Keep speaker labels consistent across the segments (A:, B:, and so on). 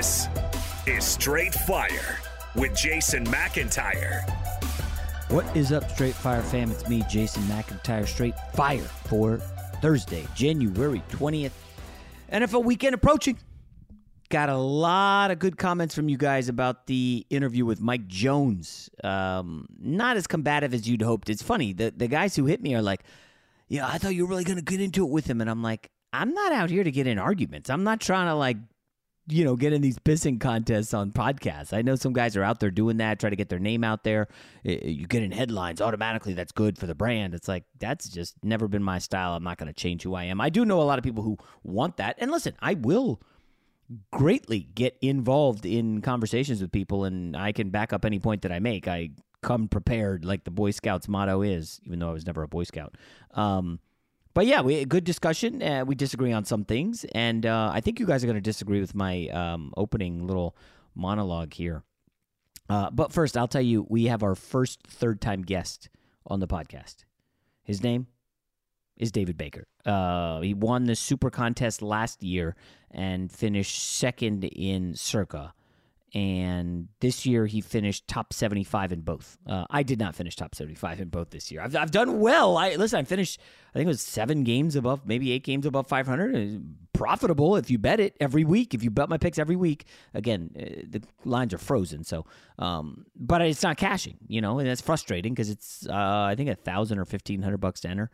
A: This is Straight Fire with Jason McIntyre.
B: What is up, Straight Fire fam? It's me, Jason McIntyre, Straight Fire for Thursday, January 20th. NFL weekend approaching. Got a lot of good comments from you guys about the interview with Mike Jones. Um, not as combative as you'd hoped. It's funny. The, the guys who hit me are like, yeah, I thought you were really going to get into it with him. And I'm like, I'm not out here to get in arguments. I'm not trying to like you know, get in these pissing contests on podcasts. I know some guys are out there doing that, try to get their name out there. You get in headlines automatically. That's good for the brand. It's like that's just never been my style. I'm not going to change who I am. I do know a lot of people who want that. And listen, I will greatly get involved in conversations with people, and I can back up any point that I make. I come prepared, like the Boy Scouts motto is, even though I was never a Boy Scout. Um, but yeah, we good discussion. Uh, we disagree on some things, and uh, I think you guys are going to disagree with my um, opening little monologue here. Uh, but first, I'll tell you, we have our first third time guest on the podcast. His name is David Baker. Uh, he won the Super Contest last year and finished second in Circa and this year he finished top 75 in both. Uh, I did not finish top 75 in both this year. I've, I've done well. I listen. I finished. I think it was seven games above, maybe eight games above 500. Profitable if you bet it every week. If you bet my picks every week, again, uh, the lines are frozen. So, um, but it's not cashing. You know, and that's frustrating because it's uh, I think a thousand or fifteen hundred bucks to enter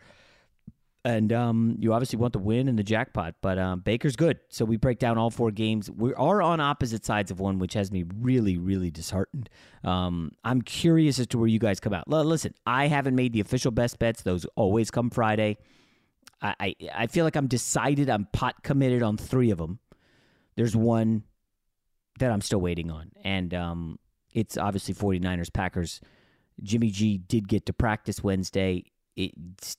B: and um, you obviously want the win and the jackpot. But um, Baker's good, so we break down all four games. We are on opposite sides of one, which has me really, really disheartened. Um, I'm curious as to where you guys come out. L- listen, I haven't made the official best bets; those always come Friday. I, I, I feel like I'm decided. I'm pot committed on three of them. There's one that I'm still waiting on, and um, it's obviously 49ers Packers Jimmy G did get to practice Wednesday. It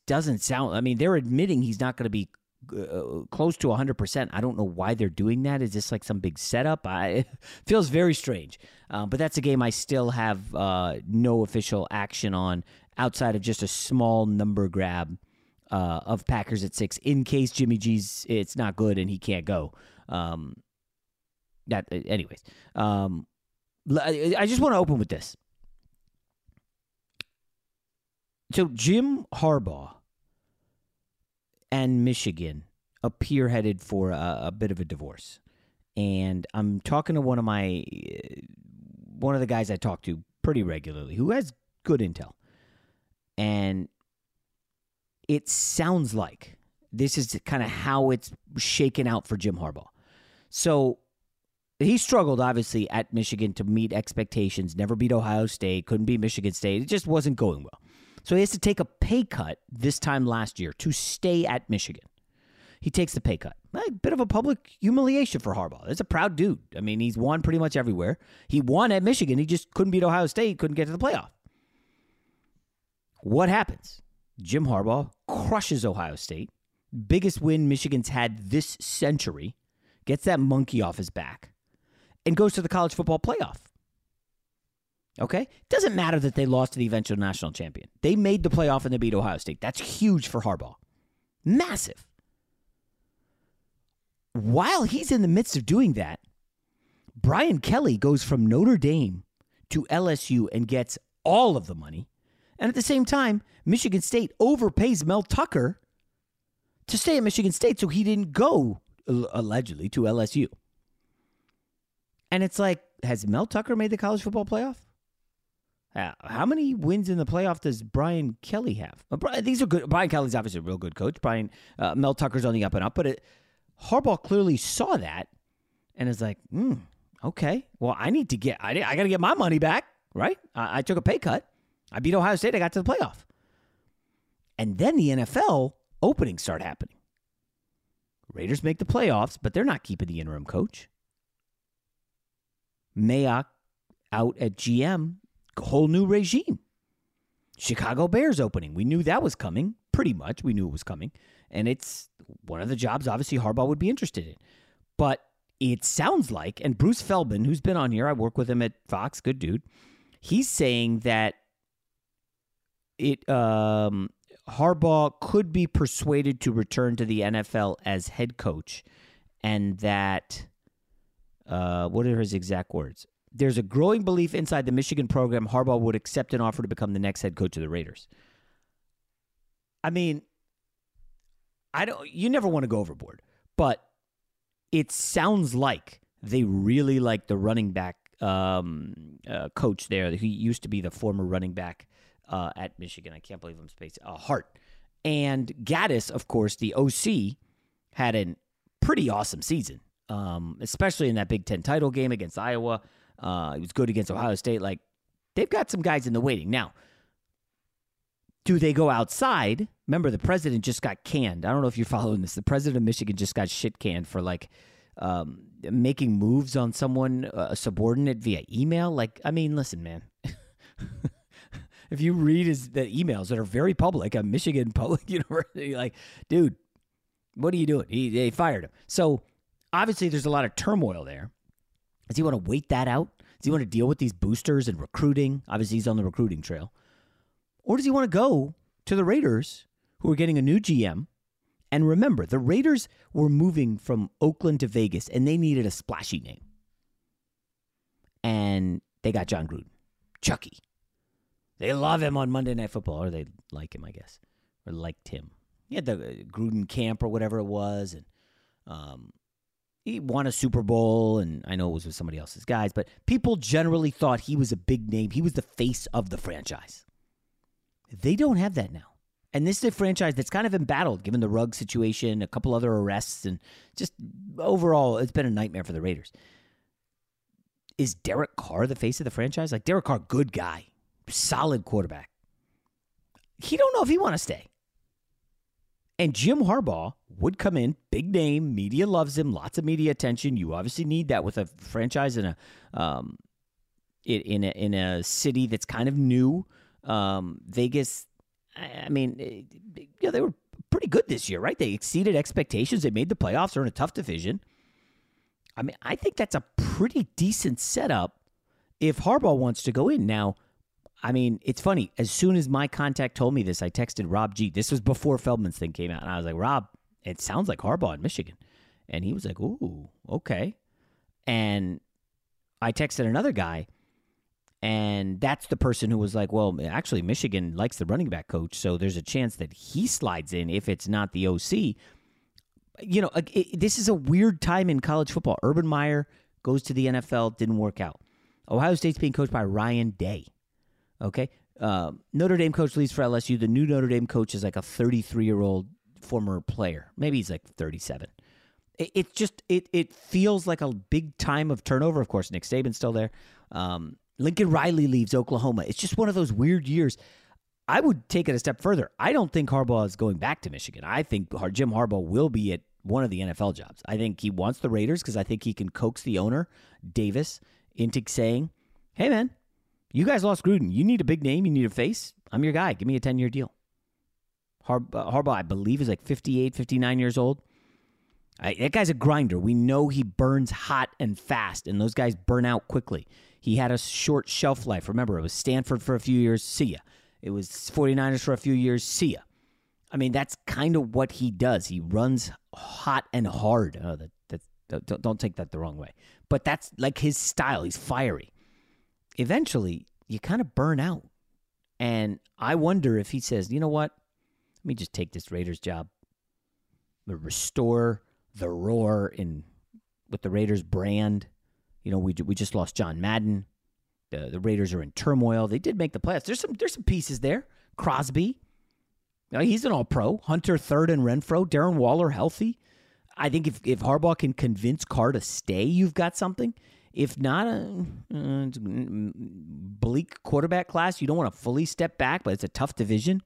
B: doesn't sound. I mean, they're admitting he's not going to be uh, close to 100%. I don't know why they're doing that. Is this like some big setup? I feels very strange. Uh, but that's a game I still have uh, no official action on outside of just a small number grab uh, of Packers at six in case Jimmy G's it's not good and he can't go. Um, that anyways. Um, I just want to open with this. So Jim Harbaugh and Michigan appear headed for a, a bit of a divorce, and I'm talking to one of my uh, one of the guys I talk to pretty regularly who has good intel, and it sounds like this is kind of how it's shaken out for Jim Harbaugh. So he struggled obviously at Michigan to meet expectations, never beat Ohio State, couldn't beat Michigan State. It just wasn't going well. So he has to take a pay cut this time last year to stay at Michigan. He takes the pay cut. A bit of a public humiliation for Harbaugh. It's a proud dude. I mean, he's won pretty much everywhere. He won at Michigan. He just couldn't beat Ohio State, couldn't get to the playoff. What happens? Jim Harbaugh crushes Ohio State. Biggest win Michigan's had this century. Gets that monkey off his back and goes to the college football playoff. Okay? Doesn't matter that they lost to the eventual national champion. They made the playoff and they beat Ohio State. That's huge for Harbaugh. Massive. While he's in the midst of doing that, Brian Kelly goes from Notre Dame to LSU and gets all of the money. And at the same time, Michigan State overpays Mel Tucker to stay at Michigan State so he didn't go allegedly to LSU. And it's like, has Mel Tucker made the college football playoff? Uh, how many wins in the playoff does Brian Kelly have? Uh, Brian, these are good. Brian Kelly's obviously a real good coach. Brian uh, Mel Tucker's on the up and up, but it, Harbaugh clearly saw that and is like, hmm, okay, well, I need to get, I, I got to get my money back, right? I, I took a pay cut. I beat Ohio State. I got to the playoff. And then the NFL openings start happening. Raiders make the playoffs, but they're not keeping the interim coach. Mayock out at GM, whole new regime. Chicago Bears opening. We knew that was coming, pretty much. We knew it was coming. And it's one of the jobs, obviously, Harbaugh would be interested in. But it sounds like, and Bruce Feldman, who's been on here, I work with him at Fox, good dude, he's saying that it um, Harbaugh could be persuaded to return to the NFL as head coach, and that uh, what are his exact words? There's a growing belief inside the Michigan program Harbaugh would accept an offer to become the next head coach of the Raiders. I mean, I don't. You never want to go overboard, but it sounds like they really like the running back um, uh, coach there. He used to be the former running back uh, at Michigan. I can't believe I'm spacing. Uh, Hart and Gattis, of course, the OC had a pretty awesome season um, especially in that Big Ten title game against Iowa. Uh, he was good against Ohio State. Like they've got some guys in the waiting now. Do they go outside? Remember, the president just got canned. I don't know if you're following this. The president of Michigan just got shit canned for like um, making moves on someone, uh, a subordinate via email. Like, I mean, listen, man. if you read his the emails that are very public a Michigan Public University, like, dude, what are you doing? He, they fired him. So obviously there's a lot of turmoil there. Does he want to wait that out? Does he want to deal with these boosters and recruiting? Obviously, he's on the recruiting trail. Or does he want to go to the Raiders, who are getting a new GM? And remember, the Raiders were moving from Oakland to Vegas, and they needed a splashy name. And they got Jon Gruden, Chucky. They love him on Monday Night Football, or they like him, I guess, or liked him. He had the uh, Gruden camp or whatever it was, and um, he won a Super Bowl, and I know it was with somebody else's guys, but people generally thought he was a big name. He was the face of the franchise. They don't have that now. And this is a franchise that's kind of embattled given the rug situation, a couple other arrests, and just overall, it's been a nightmare for the Raiders. Is Derek Carr the face of the franchise? Like, Derek Carr, good guy, solid quarterback. He don't know if he want to stay. And Jim Harbaugh would come in, big name, media loves him, lots of media attention. You obviously need that with a franchise in a um, in a, in a city that's kind of new. Um, Vegas, I, mean, eh, yeah, they were pretty good this year, right? They exceeded expectations. They made the playoffs. They're in a tough division. I mean, I think that's a pretty decent setup if Harbaugh wants to go in. Now, I mean, it's funny. As soon as my contact told me this, I texted Rob G. This was before Feldman's thing came out. And I was like, Rob, it sounds like Harbaugh in Michigan. And he was like, ooh, okay. And I texted another guy, and that's the person who was like, well, actually, Michigan likes the running back coach. So there's a chance that he slides in if it's not the OC. You know, it, this is a weird time in college football. Urban Meyer goes to the NFL, didn't work out. Ohio State's being coached by Ryan Day. Okay. Uh, Notre Dame coach leaves for LSU. The new Notre Dame coach is like a 33 year old former player. Maybe he's like 37. It, it, just it it feels like a big time of turnover. Of course, Nick Saban's still there. Um, Lincoln Riley leaves Oklahoma. It's just one of those weird years. I would take it a step further. I don't think Harbaugh is going back to Michigan. I think Jim Harbaugh will be at one of the NFL jobs. I think he wants the Raiders because I think he can coax the owner, Davis, into saying, hey, man, you guys lost Gruden. You need a big name. You need a face. I'm your guy. Give me a 10 year deal. Harb- uh, Harbaugh, I believe, is like 58, 59 years old. I, that guy's a grinder. We know he burns hot and fast, and those guys burn out quickly. He had a short shelf life. Remember, it was Stanford for a few years. See ya. It was 49ers for a few years. See ya. I mean, that's kind of what he does. He runs hot and hard. Oh, that, that, that, don't take that the wrong way. But that's like his style. He's fiery eventually you kind of burn out. And I wonder if he says, you know what? Let me just take this Raiders job. Restore the roar in with the Raiders brand. You know, we we just lost John Madden. The the Raiders are in turmoil. They did make the playoffs. There's some there's some pieces there. Crosby, know, he's an All Pro. Hunter third and Renfrow. Darren Waller healthy. I think if if Harbaugh can convince Carr to stay, you've got something. If not a uh, bleak quarterback class, you don't want to fully step back, but it's a tough division.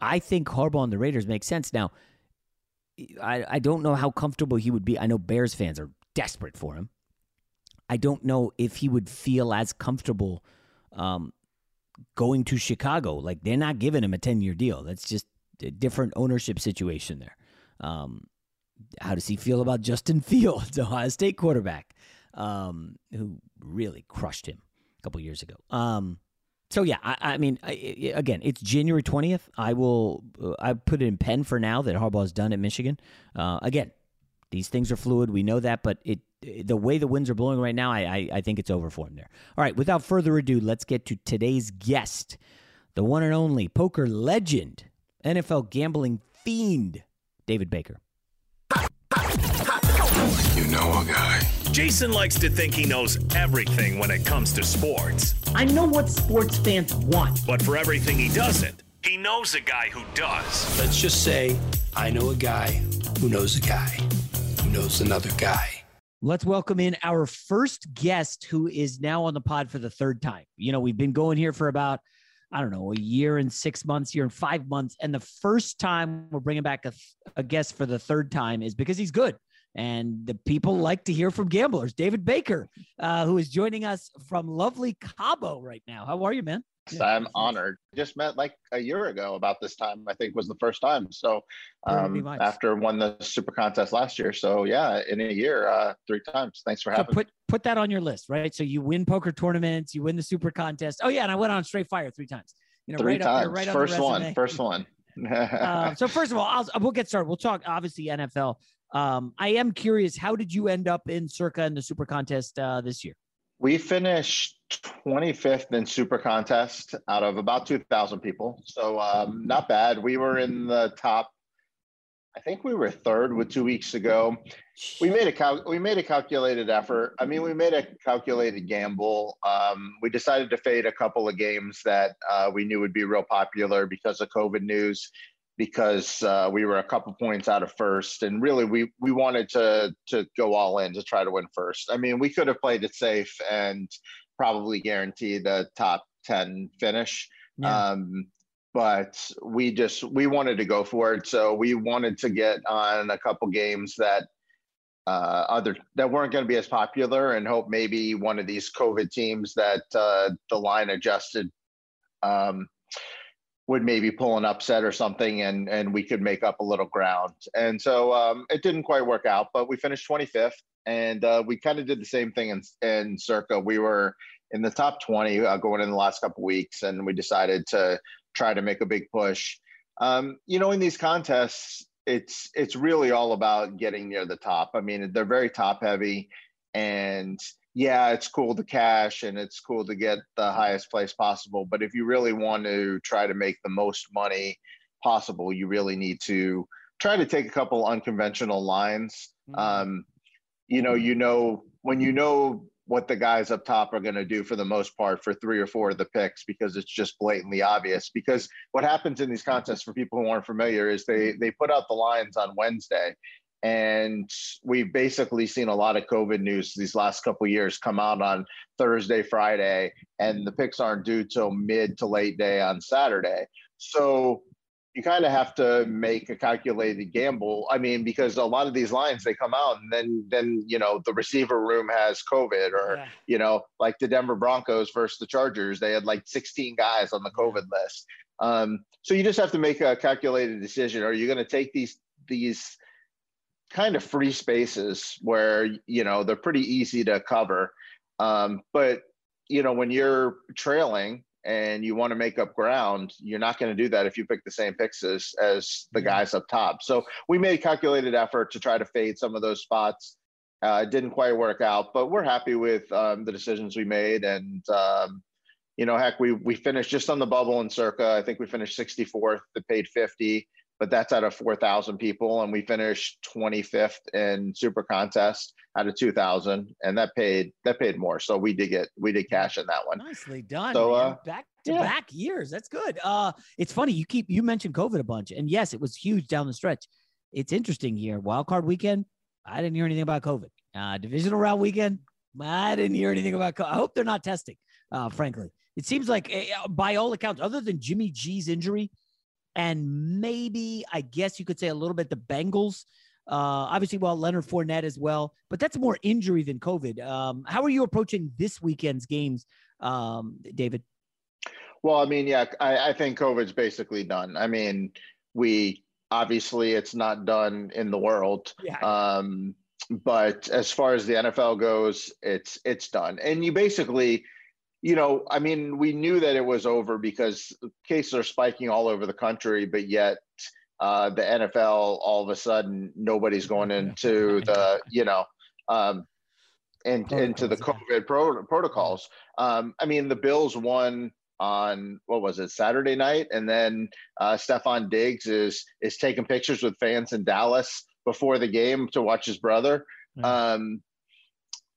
B: I think Harbaugh and the Raiders make sense. Now, I, I don't know how comfortable he would be. I know Bears fans are desperate for him. I don't know if he would feel as comfortable um, going to Chicago. Like they're not giving him a 10 year deal. That's just a different ownership situation there. Um, how does he feel about Justin Fields, Ohio State quarterback? Um, who really crushed him a couple years ago. Um, so yeah, I, I mean, I, again, it's January twentieth. I will, uh, I put it in pen for now that Harbaugh is done at Michigan. Uh, again, these things are fluid. We know that, but it, the way the winds are blowing right now, I, I, I think it's over for him there. All right, without further ado, let's get to today's guest, the one and only poker legend, NFL gambling fiend, David Baker.
A: You know a guy. Jason likes to think he knows everything when it comes to sports.
C: I know what sports fans want.
A: But for everything he doesn't, he knows a guy who does.
D: Let's just say I know a guy who knows a guy who knows another guy.
B: Let's welcome in our first guest who is now on the pod for the third time. You know, we've been going here for about I don't know, a year and six months, year and five months. And the first time we're bringing back a, a guest for the third time is because he's good and the people like to hear from gamblers. David Baker, uh, who is joining us from lovely Cabo right now. How are you, man?
E: I'm honored. Just met like a year ago about this time, I think was the first time. So um, after won the super contest last year. So yeah, in a year, uh, three times. Thanks for having
B: so put,
E: me.
B: Put that on your list, right? So you win poker tournaments, you win the super contest. Oh yeah, and I went on straight fire three times.
E: You know, three right times. There, right first on one, first one.
B: uh, so first of all, I'll, we'll get started. We'll talk obviously NFL. Um, I am curious, how did you end up in Circa in the Super Contest uh, this year?
E: We finished 25th in Super Contest out of about 2,000 people. So um, not bad. We were in the top. I think we were third with two weeks ago. We made a cal- we made a calculated effort. I mean, we made a calculated gamble. Um, we decided to fade a couple of games that uh, we knew would be real popular because of COVID news because uh, we were a couple points out of first, and really we we wanted to to go all in to try to win first. I mean, we could have played it safe and probably guarantee the top ten finish. Yeah. Um, but we just we wanted to go for it, so we wanted to get on a couple games that uh, other that weren't going to be as popular, and hope maybe one of these COVID teams that uh, the line adjusted um, would maybe pull an upset or something, and and we could make up a little ground. And so um, it didn't quite work out, but we finished 25th, and uh, we kind of did the same thing in in Circa. We were in the top 20 uh, going in the last couple weeks, and we decided to try to make a big push. Um, you know, in these contests, it's it's really all about getting near the top. I mean, they're very top heavy, and yeah, it's cool to cash and it's cool to get the highest place possible. But if you really want to try to make the most money possible, you really need to try to take a couple unconventional lines. Mm-hmm. Um, you know, you know when you know what the guys up top are going to do for the most part for three or four of the picks because it's just blatantly obvious. Because what happens in these contests for people who aren't familiar is they they put out the lines on Wednesday, and we've basically seen a lot of COVID news these last couple years come out on Thursday, Friday, and the picks aren't due till mid to late day on Saturday. So you kind of have to make a calculated gamble. I mean, because a lot of these lines they come out and then then you know the receiver room has COVID or yeah. you know like the Denver Broncos versus the Chargers, they had like 16 guys on the COVID list. Um, so you just have to make a calculated decision. Are you going to take these these kind of free spaces where you know they're pretty easy to cover, um, but you know when you're trailing and you want to make up ground, you're not going to do that if you pick the same picks as, as the guys up top. So we made a calculated effort to try to fade some of those spots. Uh, it didn't quite work out, but we're happy with um, the decisions we made. And, um, you know, heck, we, we finished just on the bubble in circa. I think we finished 64th, that paid 50 but that's out of 4,000 people. And we finished 25th in super contest out of 2,000 and that paid, that paid more. So we did get, we did cash in that one.
B: Nicely done. So, uh, back to yeah. back years. That's good. Uh, it's funny. You keep, you mentioned COVID a bunch and yes, it was huge down the stretch. It's interesting here. Wild card weekend. I didn't hear anything about COVID. Uh, divisional round weekend. I didn't hear anything about COVID. I hope they're not testing, uh, frankly. It seems like, uh, by all accounts, other than Jimmy G's injury, and maybe I guess you could say a little bit the Bengals. Uh, obviously, well, Leonard Fournette as well, but that's more injury than COVID. Um, how are you approaching this weekend's games, um, David?
E: Well, I mean, yeah, I, I think COVID's basically done. I mean, we obviously it's not done in the world. Yeah. Um, but as far as the NFL goes, it's it's done. And you basically you know, I mean, we knew that it was over because cases are spiking all over the country, but yet uh, the NFL, all of a sudden, nobody's going into the, you know, um, and into the COVID pro- protocols. Um, I mean, the Bills won on what was it Saturday night, and then uh, Stefon Diggs is is taking pictures with fans in Dallas before the game to watch his brother. Um,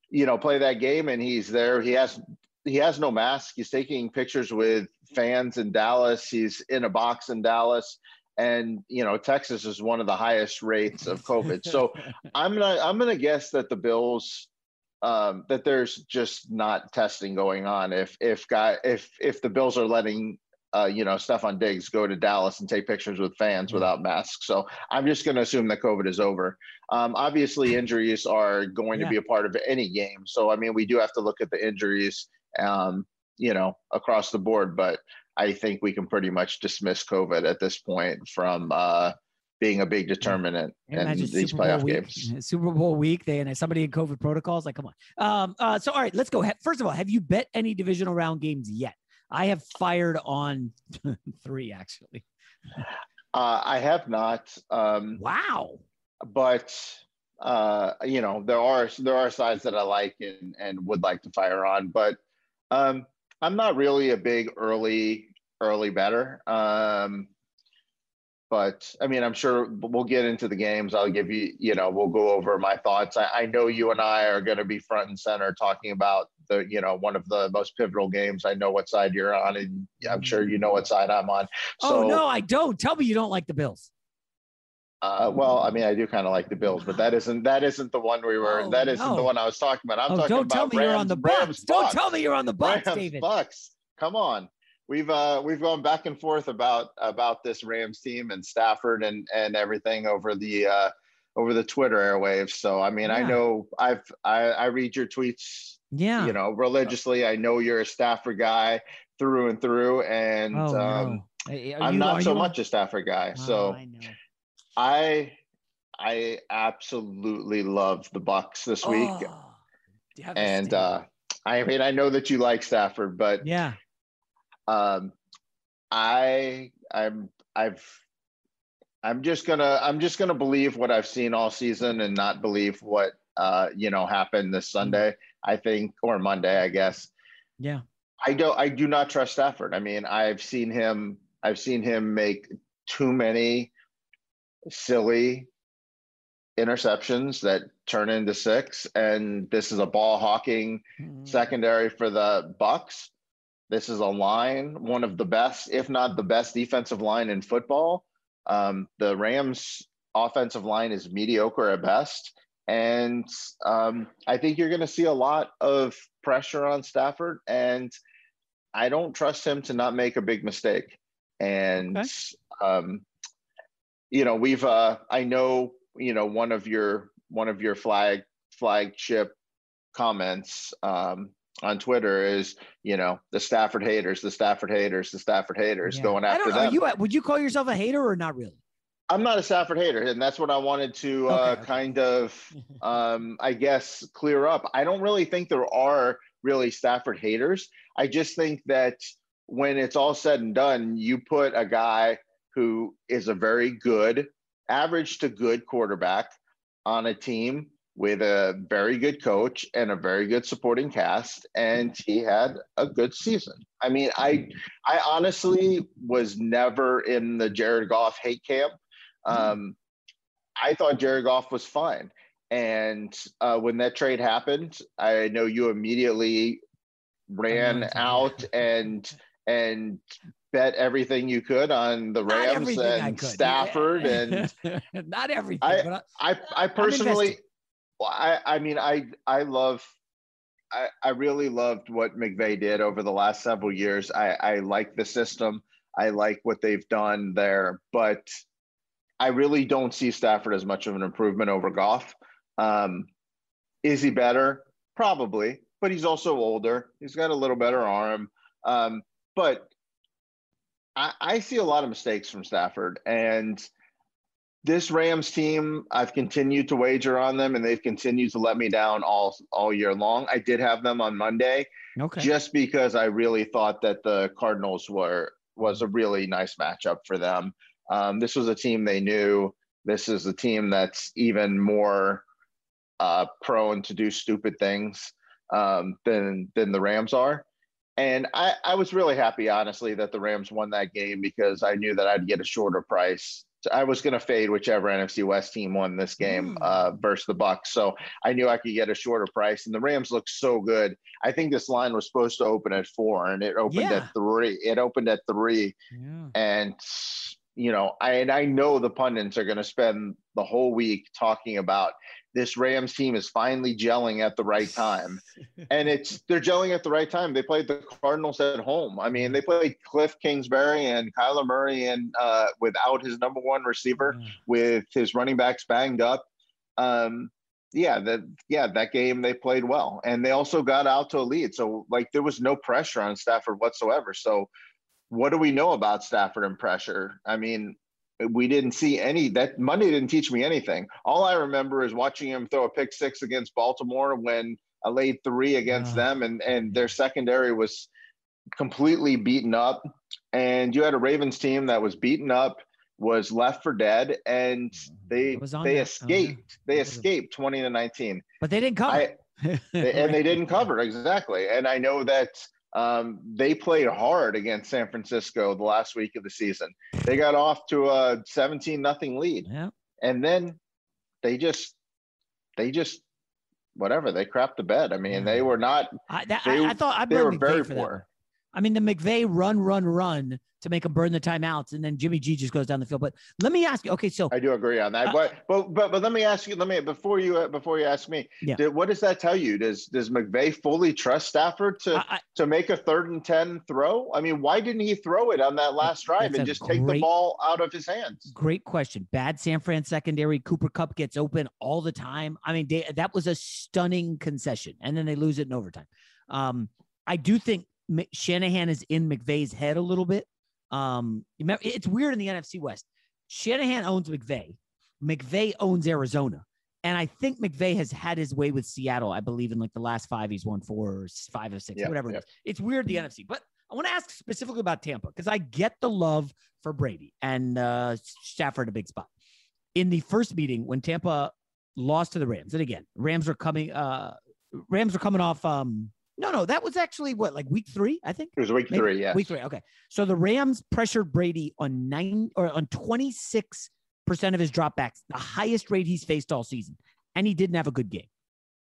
E: you know, play that game, and he's there. He has he has no mask. He's taking pictures with fans in Dallas. He's in a box in Dallas, and you know Texas is one of the highest rates of COVID. So I'm gonna I'm gonna guess that the Bills um, that there's just not testing going on. If if guy if if the Bills are letting uh, you know Stefon Diggs go to Dallas and take pictures with fans mm-hmm. without masks, so I'm just going to assume that COVID is over. Um, obviously, injuries are going yeah. to be a part of any game. So I mean, we do have to look at the injuries um, you know, across the board. But I think we can pretty much dismiss COVID at this point from uh, being a big determinant in these
B: Super
E: playoff
B: week,
E: games.
B: Super Bowl week, they and somebody in COVID protocols. Like, come on. Um, uh, so, all right, let's go. First of all, have you bet any divisional round games yet? I have fired on three actually.
E: Uh, I have not. Um,
B: wow.
E: But uh, you know, there are there are sides that I like and and would like to fire on, but um, I'm not really a big early early better. Um, but I mean, I'm sure we'll get into the games. I'll give you, you know, we'll go over my thoughts. I, I know you and I are going to be front and center talking about the, you know, one of the most pivotal games. I know what side you're on, and I'm sure you know what side I'm on.
B: So, oh no, I don't. Tell me you don't like the Bills.
E: Uh, well, I mean, I do kind of like the Bills, but that isn't that isn't the one we were. Oh, that isn't no. the one I was talking about. I'm
B: oh,
E: talking
B: don't
E: about
B: tell me
E: Rams,
B: you're on the
E: Rams,
B: Bucks. Don't tell me you're on the Bucks,
E: Rams,
B: David.
E: Bucks. Come on, we've uh we've gone back and forth about about this Rams team and Stafford and and everything over the uh over the Twitter airwaves. So I mean, yeah. I know I've I, I read your tweets.
B: Yeah,
E: you know religiously. I know you're a Stafford guy. through and through, and
B: Oh,
E: um,
B: no.
E: I'm
B: you-
E: not so
B: on-
E: much a Stafford guy.
B: Oh,
E: so
B: I.
E: I I absolutely love the Bucks this week,
B: Oh,
E: and uh, I mean I know that you like Stafford, but
B: yeah,
E: um, I I'm I've I'm just gonna I'm just gonna believe what I've seen all season and not believe what uh you know happened this Sunday. I think or Monday, I guess.
B: yeah.
E: I don't I do not trust Stafford. I mean, I've seen him I've seen him make too many silly interceptions that turn into six and this is a ball hawking
B: Mm.
E: secondary for the Bucks. This is a line, one of the best, if not the best defensive line in football. Um, the Rams offensive line is mediocre at best. And um, I think you're going to see a lot of pressure on Stafford. And I don't trust him to not make a big mistake. And, um, you know, we've, uh, I know, you know, one of your, one of your flag, flagship comments um, on Twitter is, you know, the Stafford haters, the Stafford haters, the Stafford haters
B: Yeah.
E: going
B: I
E: after
B: don't know.
E: them.
B: You, would you call yourself a hater or not really?
E: I'm not a Stafford hater, and that's what I wanted to uh,
B: Okay, okay.
E: kind of, um, I guess, clear up. I don't really think there are really Stafford haters. I just think that when it's all said and done, you put a guy who is a very good, average to good quarterback on a team with a very good coach and a very good supporting cast, and he had a good season. I mean, I I honestly was never in the Jared Goff hate camp. Um, I thought Jared Goff was fine. And uh, when that trade happened, I know you immediately ran out and and bet everything you could on the Rams and. Stafford and
B: not everything.
E: I
B: but
E: I I personally well, I I mean I I love I, I really loved what McVay did over the last several years. I, I like the system. I like what they've done there, but I really don't see Stafford as much of an improvement over Goff. Um, is he better? Probably, but he's also older. He's got a little better arm. Um, but I, I see a lot of mistakes from Stafford, and this Rams team, I've continued to wager on them, and they've continued to let me down all all year long. I did have them on Monday,
B: Okay.
E: just because I really thought that the Cardinals were was a really nice matchup for them. Um, this was a team they knew. This is a team that's even more uh, prone to do stupid things um, than than the Rams are. And I, I was really happy, honestly, that the Rams won that game because I knew that I'd get a shorter price. I was going to fade whichever NFC West team won this game uh, versus the Bucks, so I knew I could get a shorter price. And the Rams looked so good. I think this line was supposed to open at four, and it opened
B: Yeah.
E: at three. It opened at three,
B: Yeah.
E: and you know, I and I know the pundits are going to spend the whole week talking about this Rams team is finally gelling at the right time, and it's they're gelling at the right time. They played the Cardinals at home. I mean, they played Cliff Kingsbury and Kyler Murray, and uh, without his number one receiver, with his running backs banged up. Um, yeah, that yeah, that game they played well, and they also got out to a lead. So like there was no pressure on Stafford whatsoever. So what do we know about Stafford and pressure? I mean, we didn't see any that Monday didn't teach me anything. All I remember is watching him throw a pick six against Baltimore when I laid three against them and and their secondary was completely beaten up. And you had a Ravens team that was beaten up, was left for dead, and
B: mm-hmm. they
E: they
B: that. Oh, yeah.
E: escaped. They escaped 20 to 19
B: But they didn't cover.
E: I- they- and they didn't cover exactly. And I know that um, they played hard against San Francisco the last week of the season. They got off to a 17 nothing lead,
B: Yeah.
E: and then they just they just whatever they crapped the bed. I mean, they were not.
B: I, that,
E: they,
B: I, I thought I
E: they were very poor.
B: I mean, the McVay run, run, run to make him burn the timeouts, and then Jimmy G just goes down the field. But let me ask you. Okay, so
E: I do agree on that.
B: Uh,
E: but but but but let me ask you. Let me before you uh, before you ask me.
B: Yeah.
E: did- what does that tell you? Does does McVay fully trust Stafford to
B: I- I-
E: to make a third and ten throw? I mean, why didn't he throw it on that last drive and just take the ball out of his hands?
B: Great question. Bad San Fran secondary. Cooper Kupp gets open all the time. I mean, they, that was a stunning concession, and then they lose it in overtime. Um, I do think Shanahan is in McVay's head a little bit. Um, it's weird in the NFC West. Shanahan owns McVay. McVay owns Arizona. And I think McVay has had his way with Seattle. I believe in like the last five, he's won four or five or six, yep, whatever yep. it is. It's weird, the NFC. But I want to ask specifically about Tampa because I get the love for Brady and uh, Stafford a big spot. In the first meeting, when Tampa lost to the Rams, and again, Rams are coming, uh, Rams are coming off um, no, no, that was actually what, like week three, I think.
E: It was week Maybe? three, yeah.
B: Week three. Okay. So the Rams pressured Brady on nine or on 26 percent of his dropbacks, the highest rate he's faced all season. And he didn't have a good game.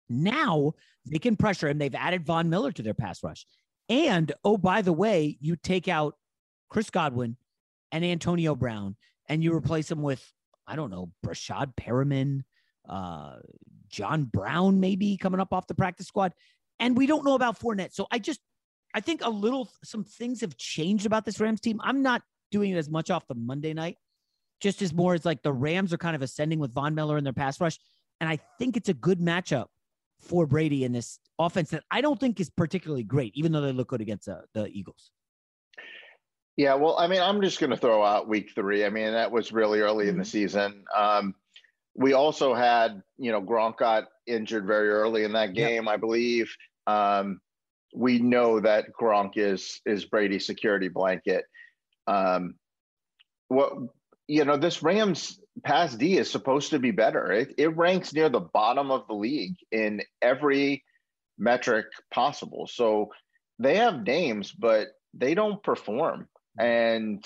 B: Now they can pressure him. They've added Von Miller to their pass rush. And oh, by the way, you take out Chris Godwin and Antonio Brown and you replace them with, I don't know, Breshad Perriman, uh, John Brown, maybe coming up off the practice squad and we don't know about Fournette. So I just, I think a little, some things have changed about this Rams team. I'm not doing it as much off the Monday night, just as more as like the Rams are kind of ascending with Von Miller in their pass rush. And I think it's a good matchup for Brady in this offense that I don't think is particularly great, even though they look good against uh, the Eagles.
E: Yeah, well, I mean, I'm just going to throw out week three. I mean, that was really early mm-hmm. in the mm-hmm. season. Um, we also had, you know, Gronk got injured very early in that game, yep. I believe. Um, we know that Gronk is is Brady's security blanket. Um, what you know, this Rams pass D is supposed to be better. It, it ranks near the bottom of the league in every metric possible. So they have names, but they don't perform. And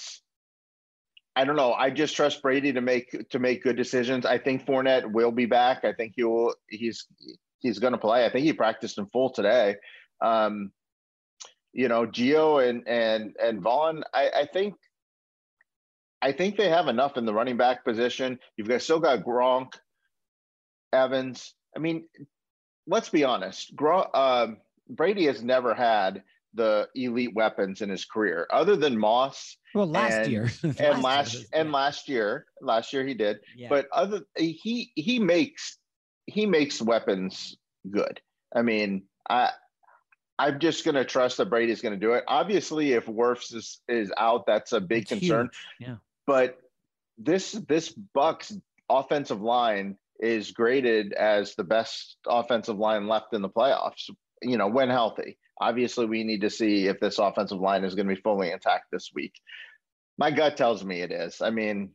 E: I don't know. I just trust Brady to make to make good decisions. I think Fournette will be back. I think he will. He's he's going to play. I think he practiced in full today. Um, you know, Gio and and and Vaughn. I, I think I think they have enough in the running back position. You've got still got Gronk, Evans. I mean, let's be honest. Gronk, uh, Brady has never had the elite weapons in his career, other than Moss.
B: Well, last
E: and,
B: year,
E: and last, last and last year, last year he did. Yeah. But other he he makes he makes weapons good. I mean, I I'm just going to trust that Brady's going to do it. Obviously, if Wirfs is, is out, that's a big that's concern.
B: Huge. Yeah.
E: But this this Bucks offensive line is graded as the best offensive line left in the playoffs. You know, when healthy. Obviously, we need to see if this offensive line is going to be fully intact this week. My gut tells me it is. I mean,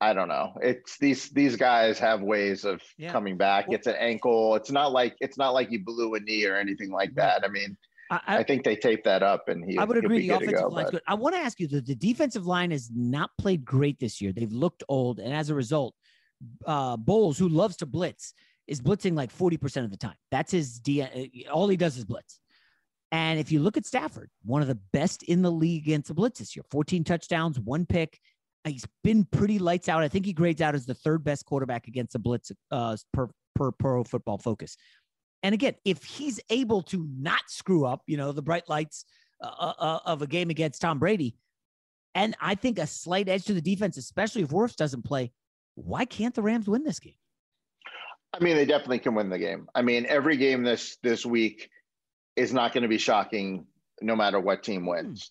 E: I don't know. It's these these guys have ways of yeah. coming back. Well, it's an ankle. It's not like it's not like he blew a knee or anything like that. I mean, I, I, I think they taped that up, and he.
B: I would agree. The offensive go, line's good. I want to ask you: the, the defensive line has not played great this year. They've looked old, and as a result, uh, Bowles, who loves to blitz, is blitzing like forty percent of the time. That's his. D- uh, all he does is blitz. And if you look at Stafford, one of the best in the league against the blitz this year, 14 touchdowns, one pick, He's been pretty lights out. I think he grades out as the third best quarterback against the blitz uh, per, per pro football focus. And again, if he's able to not screw up, you know, the bright lights uh, uh, uh, of a game against Tom Brady, and I think a slight edge to the defense, especially if Wirfs doesn't play, why can't the Rams win this game?
E: I mean, they definitely can win the game. I mean, every game this this week is not going to be shocking, no matter what team wins.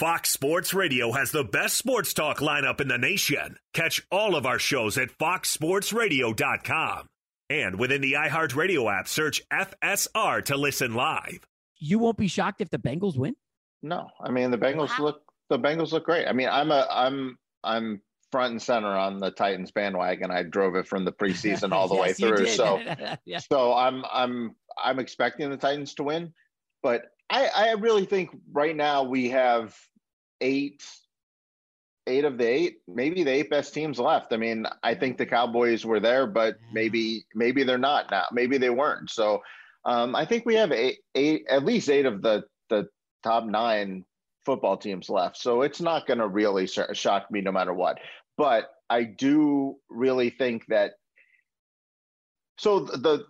A: Fox Sports Radio has the best sports talk lineup in the nation. Catch all of our shows at foxsportsradio.com. And within the iHeartRadio app, search FSR to listen live.
B: You won't be shocked if the Bengals win?
E: No. I mean, the Bengals look the Bengals look great. I mean, I'm a I'm I'm front and center on the Titans bandwagon. I drove it from the preseason all the
B: yes,
E: way through. So
B: yeah.
E: so I'm I'm I'm expecting the Titans to win, but I, I really think right now we have eight eight of the eight, maybe the eight best teams left. I mean, I think the Cowboys were there, but maybe maybe they're not now. Maybe they weren't. So um, I think we have eight, eight at least eight of the the top nine football teams left. So it's not going to really shock me no matter what. But I do really think that. So the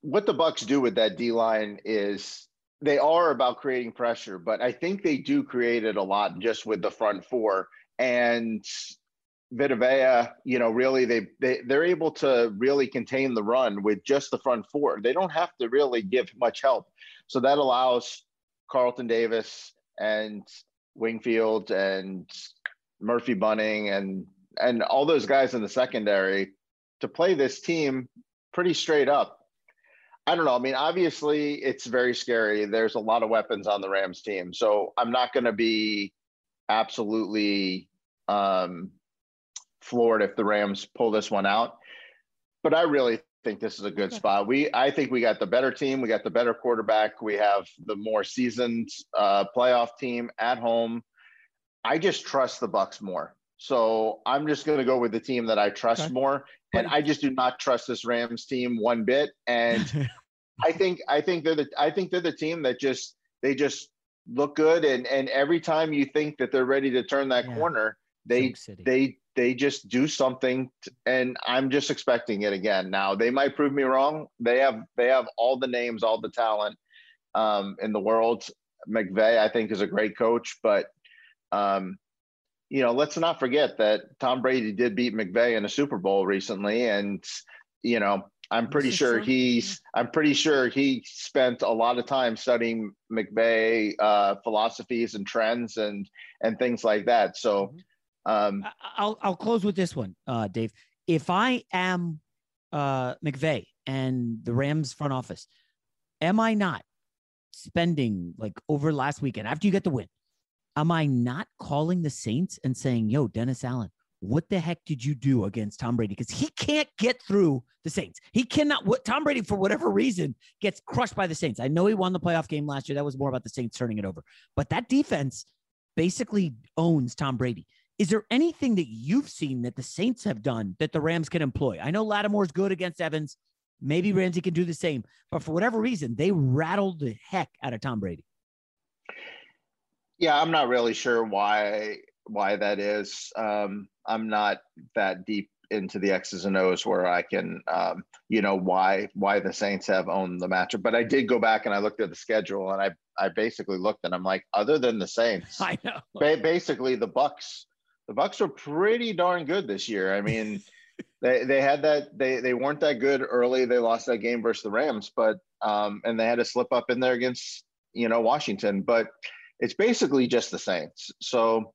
E: what the Bucks do with that D line is they are about creating pressure, but I think they do create it a lot just with the front four. And Vita Vea. You know, really they, they they're able to really contain the run with just the front four. They don't have to really give much help. So that allows Carlton Davis and Winfield and Murphy Bunting and and all those guys in the secondary to play this team pretty straight up I don't know. I mean, obviously, it's very scary. There's a lot of weapons on the Rams team, so I'm not going to be absolutely um, floored if the Rams pull this one out. But I really think this is a good spot. We, I think we got the better team. We got the better quarterback. We have the more seasoned uh, playoff team at home. I just trust the Bucks more. So I'm just going to go with the team that I trust okay. more. And I just do not trust this Rams team one bit. And I think I think they're the I think they're the team that just they just look good and and every time you think that they're ready to turn that yeah. corner, they they they just do something, t- and I'm just expecting it again. Now they might prove me wrong. They have they have all the names, all the talent um, in the world. McVay, I think, is a great coach, but um, you know, let's not forget that Tom Brady did beat McVay in a Super Bowl recently, and you know, I'm pretty sure he's. I'm pretty sure he spent a lot of time studying McVay uh, philosophies and trends and and things like that. So, um,
B: I'll I'll close with this one, uh, Dave. If I am uh, McVay and the Rams front office, am I not spending like over last weekend after you get the win? Am I not calling the Saints and saying, "Yo, Dennis Allen, what the heck did you do against Tom Brady?" Because he can't get through the Saints. He cannot. What Tom Brady, for whatever reason, gets crushed by the Saints. I know he won the playoff game last year. That was more about the Saints turning it over. But that defense basically owns Tom Brady. Is there anything that you've seen that the Saints have done that the Rams can employ? I know Lattimore's good against Evans. Maybe Ramsey can do the same. But for whatever reason, they rattled the heck out of Tom Brady.
E: Yeah, I'm not really sure why why that is. Um, I'm not that deep into the X's and O's where I can, um, you know, why why the Saints have owned the matchup. But I did go back and I looked at the schedule and I I basically looked and I'm like, other than the Saints,
B: I know
E: ba- basically the Bucks, the Bucks are pretty darn good this year. I mean, they they had that they they weren't that good early. They lost that game versus the Rams, but um, and they had to slip up in there against you know Washington, but it's basically just the Saints. So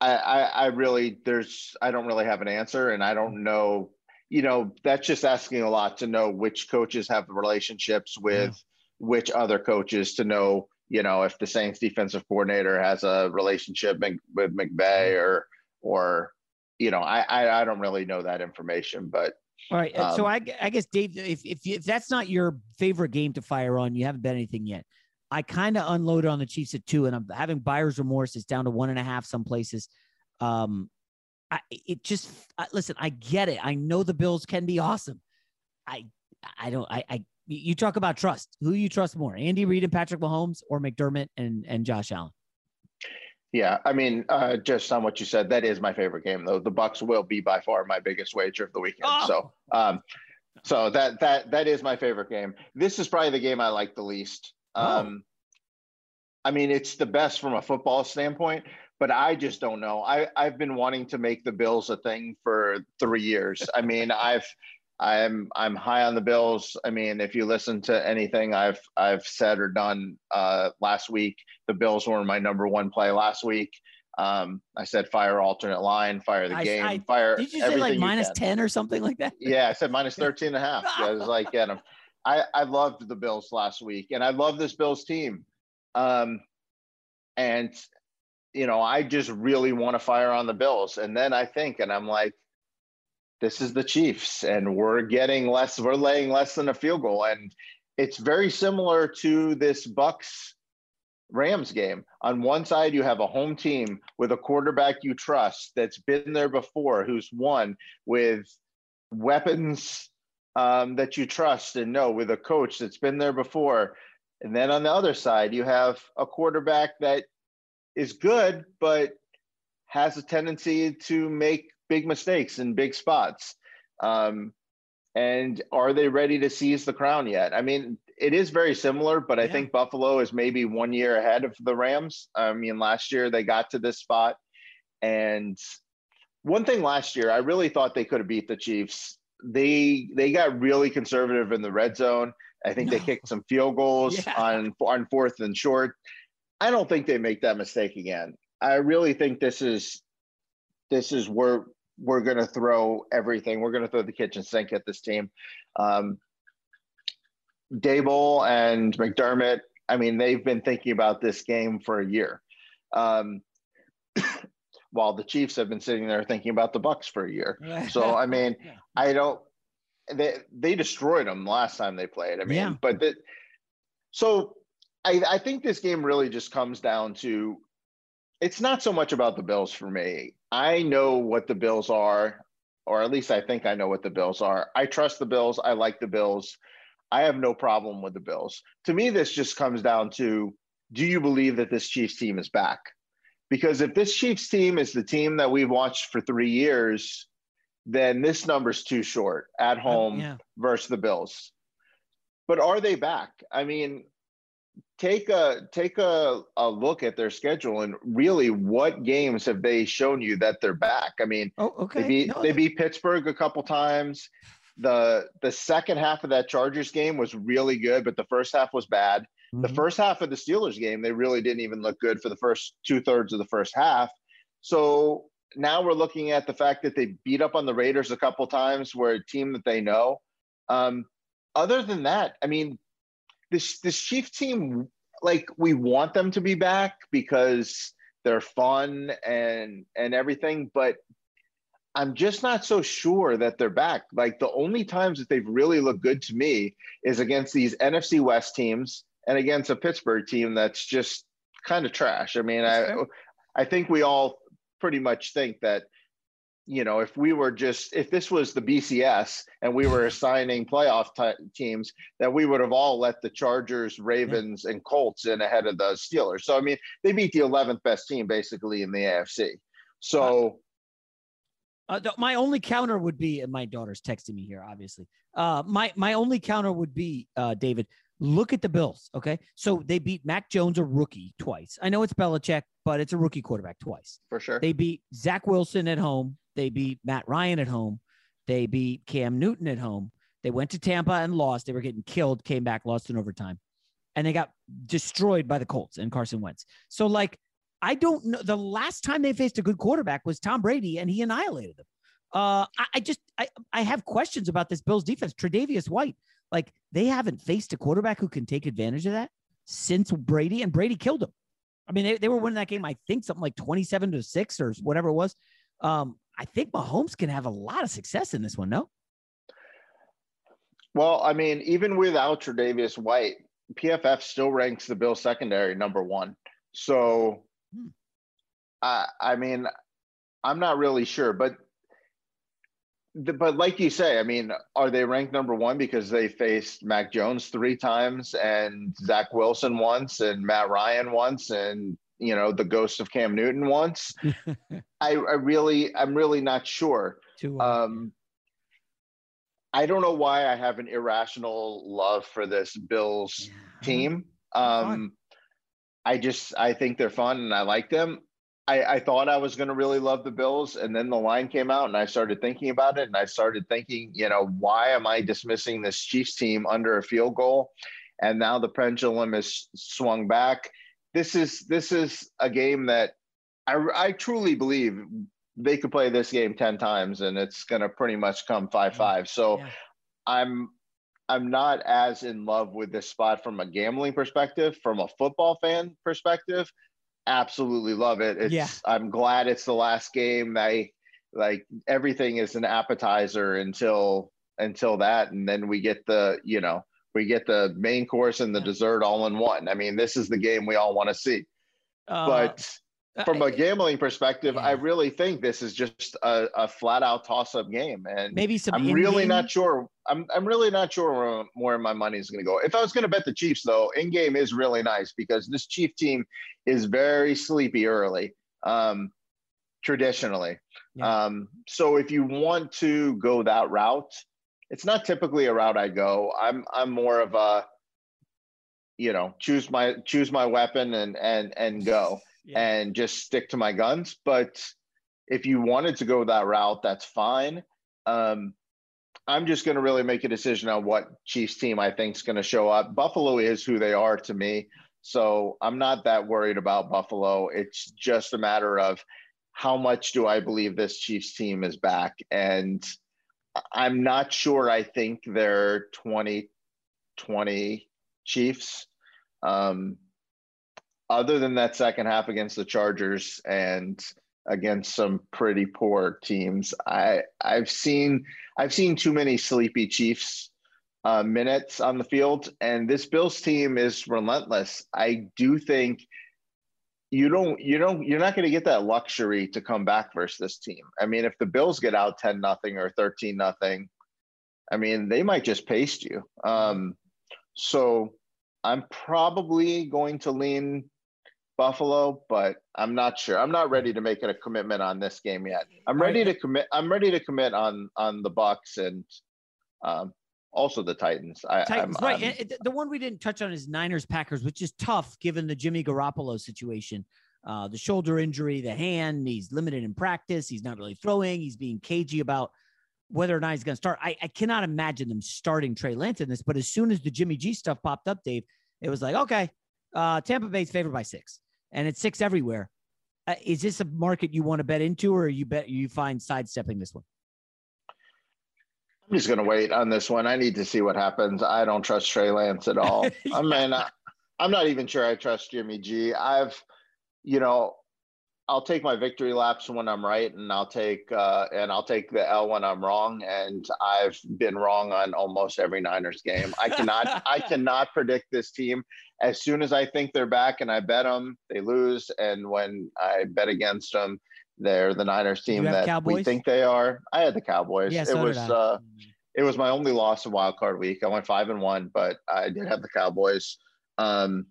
E: I, I, I really there's I don't really have an answer, and I don't know. You know, that's just asking a lot to know which coaches have relationships with yeah. which other coaches to know. You know, if the Saints defensive coordinator has a relationship with McVay or or you know, I I, I don't really know that information, but.
B: All right, um, so I, I guess Dave, if, if if that's not your favorite game to fire on, you haven't bet anything yet. I kind of unloaded on the Chiefs at two, and I'm having buyer's remorse. It's down to one and a half some places. Um, I, it just I, listen. I get it. I know the Bills can be awesome. I I don't. I, I you talk about trust. Who you trust more, Andy Reid and Patrick Mahomes, or McDermott and and Josh Allen?
E: Yeah, I mean, uh, just on what you said, that is my favorite game, though. The Bucks will be by far my biggest wager of the weekend. Oh. So, um, so that that that is my favorite game. This is probably the game I like the least. Um, oh. I mean, it's the best from a football standpoint, but I just don't know. I I've been wanting to make the Bills a thing for three years. I mean, I've I'm I'm high on the Bills. I mean, if you listen to anything I've I've said or done uh, last week, the Bills were my number one play last week. Um, I said fire alternate line, fire the I, game, I, fire.
B: Did you say like minus ten or something like that?
E: Yeah, I said minus 13 and a half. Yeah, I was like, get them. I, I loved the Bills last week, and I love this Bills team. Um, and you know, I just really want to fire on the Bills, and then I think, and I'm like, this is the Chiefs, and we're getting less, we're laying less than a field goal, and it's very similar to this Bucks Rams game. On one side, you have a home team with a quarterback you trust that's been there before, who's won with weapons um, that you trust and know with a coach that's been there before. And then on the other side, you have a quarterback that is good, but has a tendency to make big mistakes in big spots. Um, and are they ready to seize the crown yet? I mean, it is very similar, but I yeah. think Buffalo is maybe one year ahead of the Rams. I mean, last year they got to this spot. And one thing last year, I really thought they could have beat the Chiefs they they got really conservative in the red zone. I think no. they kicked some field goals yeah. on on fourth and short. I don't think they make that mistake again. I really think this is this is where we're going to throw everything. We're going to throw the kitchen sink at this team. Um, Daboll and McDermott. I mean, they've been thinking about this game for a year. Um, while the Chiefs have been sitting there thinking about the Bucks for a year. So I mean, I don't. They they destroyed them last time they played. I mean, yeah. but that. So I I think this game really just comes down to. It's not so much about the Bills for me. I know what the Bills are, or at least I think I know what the Bills are. I trust the Bills. I like the Bills. I have no problem with the Bills. To me, this just comes down to do you believe that this Chiefs team is back? Because if this Chiefs team is the team that we've watched for three years, then this number's too short at home
B: yeah.
E: versus the Bills. But are they back? I mean, take a take a, a look at their schedule and really what games have they shown you that they're back? I mean,
B: oh, okay.
E: they beat
B: No,
E: they beat Pittsburgh a couple times. The the second half of that Chargers game was really good, but the first half was bad. The
B: Mhm.
E: first half of the Steelers game, they really didn't even look good for the first two thirds of the first half. So now we're looking at the fact that they beat up on the Raiders a couple times, where a team that they know. Um, other than that, I mean, this this Chief team, like we want them to be back because they're fun and and everything, but I'm just not so sure that they're back. Like the only times that they've really looked good to me is against these NFC West teams and against a Pittsburgh team that's just kind of trash. I mean, I I think we all pretty much think that you know if we were just if this was the BCS and we were assigning playoff t- teams that we would have all let the Chargers, Ravens, and Colts in ahead of the Steelers. So I mean, they beat the 11th best team basically in the AFC. So
B: Uh, th- my only counter would be, and my daughter's texting me here, obviously. Uh, my my only counter would be, uh, David, look at the Bills. Okay, so they beat Mac Jones, a rookie, twice. I know it's Belichick, but it's a rookie quarterback twice.
E: for sure.
B: They beat Zach Wilson at home. They beat Matt Ryan at home. They beat Cam Newton at home. They went to Tampa and lost. They were getting killed, came back, lost in overtime. And they got destroyed by the Colts and Carson Wentz. So, like, I don't know. The last time they faced a good quarterback was Tom Brady, and he annihilated them. Uh, I, I just I, I have questions about this Bills defense. Tre'Davious White, like they haven't faced a quarterback who can take advantage of that since Brady, and Brady killed him. I mean, they, they were winning that game, I think, something like 27 to 6 or whatever it was. Um, I think Mahomes can have a lot of success in this one, no?
E: Well, I mean, even without Tre'Davious White, PFF still ranks the Bill secondary number one. So, I I mean, I'm not really sure, but but like you say, I mean, are they ranked number one because they faced Mac Jones three times and Zach Wilson once and Matt Ryan once and you know the ghost of Cam Newton once? I, I really, I'm really not sure. Um, I don't know why I have an irrational love for this Bills team. Um, I just I think they're fun and I like them. I, I thought I was going to really love the Bills, and then the line came out, and I started thinking about it, and I started thinking, you know, why am I dismissing this Chiefs team under a field goal? And now the pendulum is swung back. This is this is a game that I, I truly believe they could play this game 10 times and it's going to pretty much come 5-5 so i'm i'm not as in love with this spot from a gambling perspective from a football fan perspective absolutely love it. It's
B: Yeah.
E: i'm glad it's the last game. I like everything is an appetizer until until that and then we get the you know we get the main course and the dessert all in one. I mean this is the game we all want to see.
B: Uh,
E: but from a gambling perspective, I really think this is just a, a flat out toss up game, and
B: Maybe some
E: I'm really not sure. I'm I'm really not sure where, where my money is going to go. If I was going to bet the Chiefs, though, in game is really nice because this Chief team is very sleepy early, um, traditionally. Um, so if you want to go that route, it's not typically a route I go. I'm I'm more of a you know choose my choose my weapon and and and go and just stick to my guns. But if you wanted to go that route that's fine. Um i'm just going to really make a decision on what chiefs team i think is going to show up. Buffalo is who they are to me so i'm not that worried about buffalo. It's just a matter of how much do i believe this chiefs team is back. And i'm not sure i think they're 2020 chiefs. Um other than that second half against the Chargers and against some pretty poor teams, I I've seen I've seen too many sleepy Chiefs uh, minutes on the field, and this Bills team is relentless. I do think you don't you don't you're not going to get that luxury to come back versus this team. I mean, if the Bills get out ten nothing or thirteen nothing, I mean they might just paste you. Um, so I'm probably going to lean Buffalo, but I'm not sure. I'm not ready to make it a commitment on this game yet. I'm ready to commit. I'm ready to commit on on the Bucks and um, also the Titans. I,
B: Titans,
E: I'm,
B: right?
E: I'm-
B: the one we didn't touch on is Niners Packers, which is tough given the Jimmy Garoppolo situation. Uh, the shoulder injury, the hand, he's limited in practice. He's not really throwing. He's being cagey about whether or not he's going to start. I, I cannot imagine them starting Trey Lance in this. But as soon as the Jimmy G stuff popped up, Dave, it was like, okay, uh, Tampa Bay's favored by six, and it's six everywhere. Uh, is this a market you want to bet into, or you bet you find sidestepping this one?
E: I'm just going to wait on this one. I need to see what happens. I don't trust Trey Lance at all. I mean, I, I'm not even sure I trust Jimmy G. I've, you know, I'll take my victory laps when I'm right, and I'll take uh, and I'll take the L when I'm wrong. And I've been wrong on almost every Niners game. I cannot I cannot predict this team. As soon as I think they're back and I bet them, they lose. And when I bet against them, they're the Niners team that we think they are. I had the Cowboys.
B: Yeah,
E: it
B: so did
E: was uh, it was my only loss in wild card week. I went five and one, but I did have the Cowboys. Um,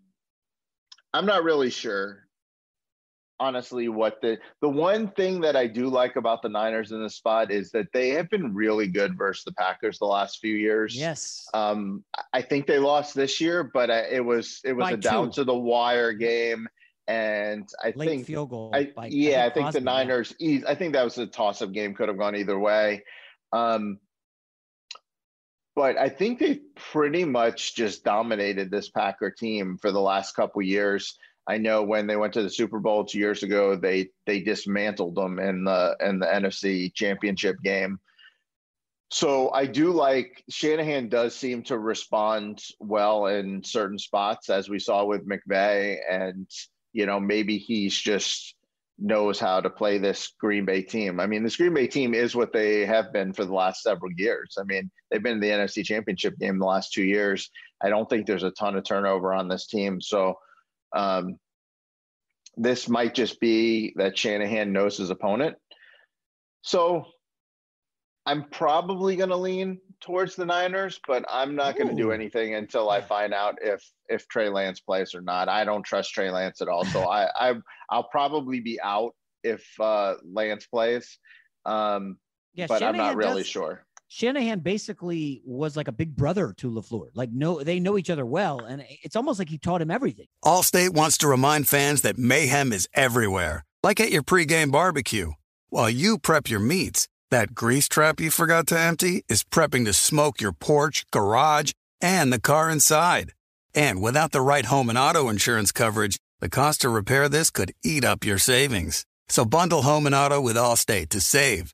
E: I'm not really sure, honestly, what the the one thing that I do like about the Niners in this spot is that they have been really good versus the Packers the last few years.
B: Yes.
E: Um, I think they lost this year, but uh, it was it was
B: By
E: a down to the wire game, and I
B: Late
E: think
B: field goal.
E: I,
B: by-
E: yeah, I
B: think
E: think the. Niners. eas- I think that was a toss-up game. Could have gone either way. Um, but I think they've pretty much just dominated this Packer team for the last couple years. I know when they went to the Super Bowl two years ago, they they dismantled them in the in the NFC Championship game. So I do like Shanahan does seem to respond well in certain spots, as we saw with McVay, and you know maybe he's just knows how to play this Green Bay team. I mean, this Green Bay team is what they have been for the last several years. I mean, they've been in the NFC Championship game the last two years. I don't think there's a ton of turnover on this team, so um, this might just be that Shanahan knows his opponent. So I'm probably going to lean towards the Niners, but I'm not going to do anything until I find out if if Trey Lance plays or not. I don't trust Trey Lance at all, so I, I I'll probably be out if uh, Lance plays. Um,
B: Yeah,
E: but I'm not really
B: does-
E: sure.
B: Shanahan basically was like a big brother to LaFleur. Like, no, they know each other well, and it's almost like he taught him everything.
F: Allstate wants to remind fans that mayhem is everywhere, like at your pregame barbecue. While you prep your meats, that grease trap you forgot to empty is prepping to smoke your porch, garage, and the car inside. And without the right home and auto insurance coverage, the cost to repair this could eat up your savings. So bundle home and auto with Allstate to save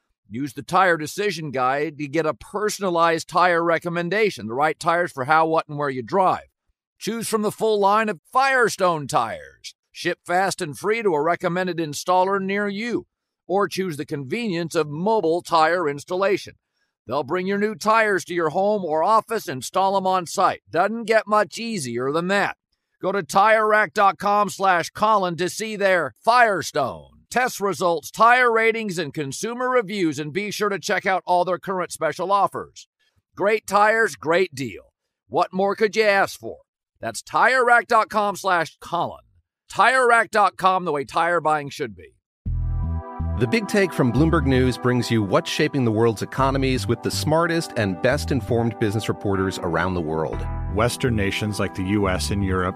G: Use the Tire Decision Guide to get a personalized tire recommendation, the right tires for how, what, and where you drive. Choose from the full line of Firestone tires. Ship fast and free to a recommended installer near you. Or choose the convenience of mobile tire installation. They'll bring your new tires to your home or office, install them on site. Doesn't get much easier than that. Go to TireRack.com slash Colin to see their Firestone. Test results, tire ratings, and consumer reviews, and be sure to check out all their current special offers. Great tires, great deal. What more could you ask for? That's TireRack.com slash Colin. TireRack.com, the way tire buying should be.
H: The Big Take from Bloomberg News brings you what's shaping the world's economies with the smartest and best informed business reporters around the world.
I: Western nations like the US and Europe.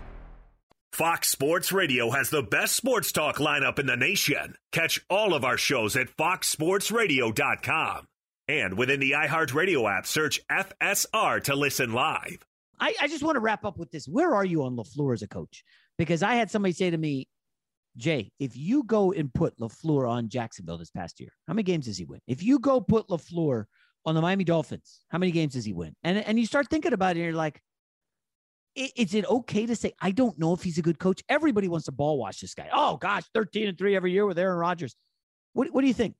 A: Fox Sports Radio has the best sports talk lineup in the nation. Catch all of our shows at foxsportsradio.com. And within the iHeartRadio app, search FSR to listen live.
B: I, I just want to wrap up with this. Where are you on LaFleur as a coach? Because I had somebody say to me, Jay, if you go and put LaFleur on Jacksonville this past year, how many games does he win? If you go put LaFleur on the Miami Dolphins, how many games does he win? And, and you start thinking about it, and you're like, is it okay to say I don't know if he's a good coach? Everybody wants to ball watch this guy. Oh gosh, 13 and 3 every year with Aaron Rodgers. What what do you think?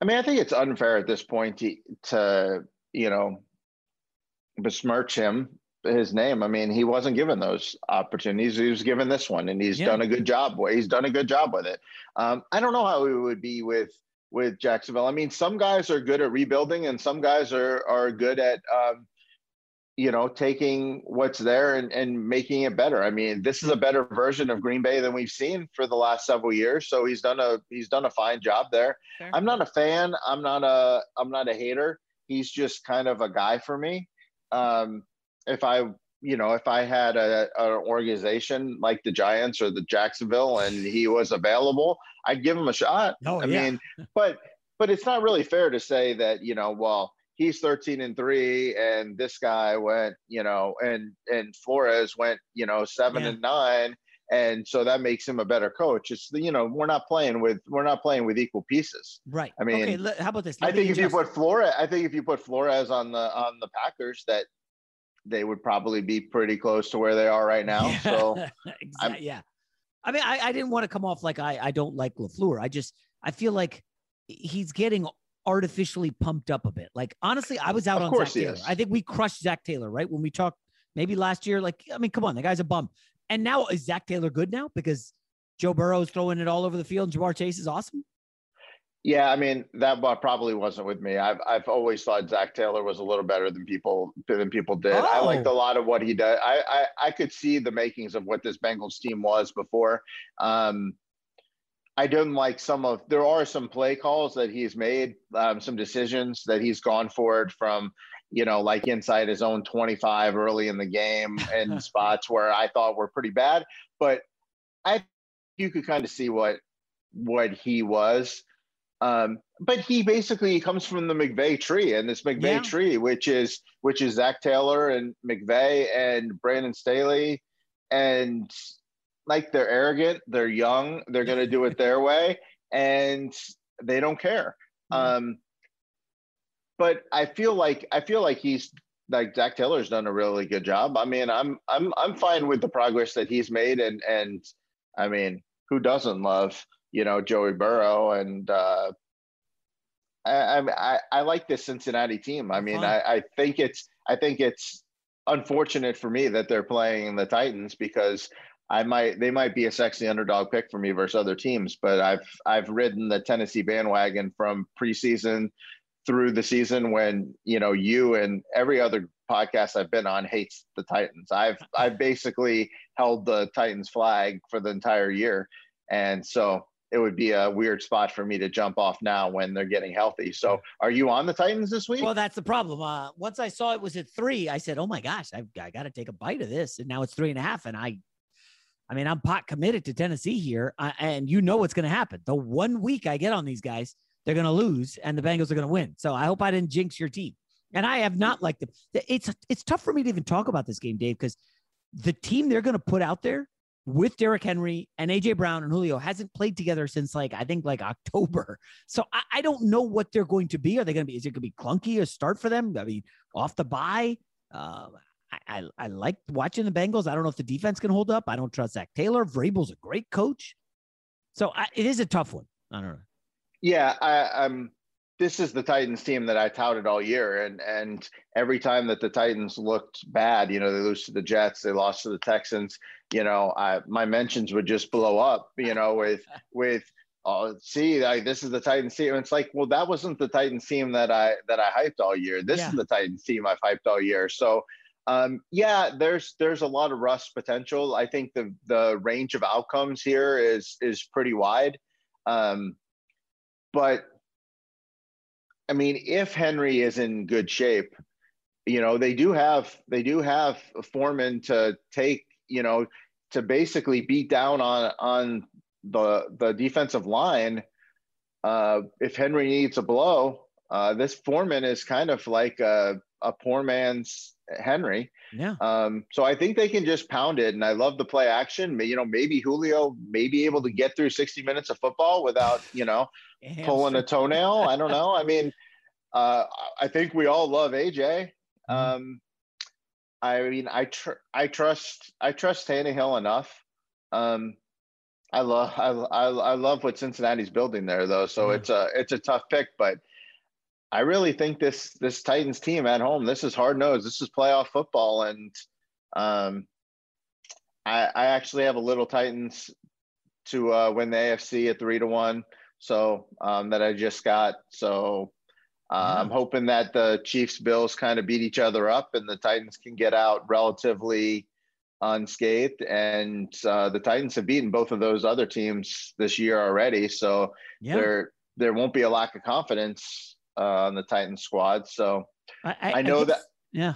E: I mean, I think it's unfair at this point to, to you know besmirch him his name. I mean, he wasn't given those opportunities. He was given this one, and he's yeah. done a good job. Boy. He's done a good job with it. Um, I don't know how it would be with with Jacksonville. I mean, some guys are good at rebuilding, and some guys are are good at um, you know, taking what's there and, and making it better. I mean, this is a better version of Green Bay than we've seen for the last several years. So he's done a he's done a fine job there. Sure. I'm not a fan. I'm not a I'm not a hater. He's just kind of a guy for me. Um, if I you know if I had a, an organization like the Giants or the Jacksonville and he was available, I'd give him a shot.
B: Oh,
E: I
B: yeah.
E: mean, but but it's not really fair to say that you know well he's 13 and 3 and this guy went you know and and flores went you know 7 yeah. and 9 and so that makes him a better coach it's you know we're not playing with we're not playing with equal pieces
B: right
E: i mean
B: okay how about this
E: Let i think if you put flores i think if you put flores on the on the packers that they would probably be pretty close to where they are right now
B: yeah.
E: so
B: exactly. yeah i mean I, I didn't want to come off like i i don't like lafleur i just i feel like he's getting artificially pumped up a bit. Like honestly, I was out
E: of
B: on Zac Taylor. I think we crushed Zac Taylor, right? When we talked maybe last year, like I mean, come on, the guy's a bum. And now is Zac Taylor good now because Joe Burrow is throwing it all over the field and Ja'Marr Chase is awesome?
E: Yeah, I mean that probably wasn't with me. I've I've always thought Zac Taylor was a little better than people than people did. Oh. I liked a oh. lot of what he did. I, I I could see the makings of what this Bengals team was before. Um, I don't like some of. There are some play calls that he's made, um, some decisions that he's gone for it from, you know, like inside his own 25 early in the game and spots where I thought were pretty bad. But I, you could kind of see what what he was. Um, but he basically comes from the McVay tree, and this McVay yeah. tree, which is which is Zac Taylor and McVay and Brandon Staley, and like they're arrogant, they're young, they're going to do it their way, and they don't care. Mm-hmm. Um, but I feel like I feel like he's like Zac Taylor's done a really good job. I mean, I'm I'm I'm fine with the progress that he's made, and and I mean, who doesn't love you know Joey Burrow and uh, I, I I like this Cincinnati team. I mean, I, I think it's I think it's unfortunate for me that they're playing the Titans because I might they might be a sexy underdog pick for me versus other teams, but I've I've ridden the Tennessee bandwagon from preseason through the season when you know you and every other podcast I've been on hates the Titans. I've I've basically held the Titans flag for the entire year, and so it would be a weird spot for me to jump off now when they're getting healthy. So, are you on the Titans this week?
B: Well, that's the problem. Uh, once I saw it was at three, I said, "Oh my gosh, I've, I got to take a bite of this." And now it's three and a half, and I, I mean, I'm pot committed to Tennessee here, uh, and you know what's going to happen. The one week I get on these guys, they're going to lose, and the Bengals are going to win. So I hope I didn't jinx your team. And I have not liked them. It's it's tough for me to even talk about this game, Dave, because the team they're going to put out there with Derrick Henry and AJ Brown and Julio hasn't played together since like I think like October. So I, I don't know what they're going to be. Are they going to be? Is it going to be clunky a start for them? I mean, off the bye. Uh, I, I, I like watching the Bengals. I don't know if the defense can hold up. I don't trust Zac Taylor. Vrabel's a great coach, so I, it is a tough one. I don't know.
E: Yeah, I, I'm this is the Titans team that I touted all year. And and every time that the Titans looked bad, you know, they lose to the Jets, they lost to the Texans, you know, I, my mentions would just blow up, you know, with with oh see like this is the Titans team. it's like, well, that wasn't the Titans team that I that I hyped all year. This yeah. is the Titans team I've hyped all year. So um, yeah, there's there's a lot of rust potential. I think the the range of outcomes here is is pretty wide. Um, but I mean, if Henry is in good shape, you know, they do have they do have Foreman to take, you know, to basically beat down on on the the defensive line. Uh, if Henry needs a blow, uh, this Foreman is kind of like a, a poor man's Henry.
B: Yeah.
E: Um, so I think they can just pound it, and I love the play action. You know, maybe Julio may be able to get through 60 minutes of football without, you know, pulling a toenail. I don't know. I mean, uh, I think we all love AJ. Mm-hmm. Um, I mean, I tr- I trust I trust Tannehill enough. Um, I love I, I, I love what Cincinnati's building there though, so mm-hmm. it's a it's a tough pick, but I really think this this Titans team at home, this is hard nosed. This is playoff football, and um, I I actually have a little Titans to uh, win the AFC at three to one, so um, that I just got. So uh, I'm hoping that the Chiefs Bills kind of beat each other up and the Titans can get out relatively unscathed. And uh, the Titans have beaten both of those other teams this year already, so yeah. there there won't be a lack of confidence uh, on the Titans squad. So I, I, I know I guess, that
B: yeah,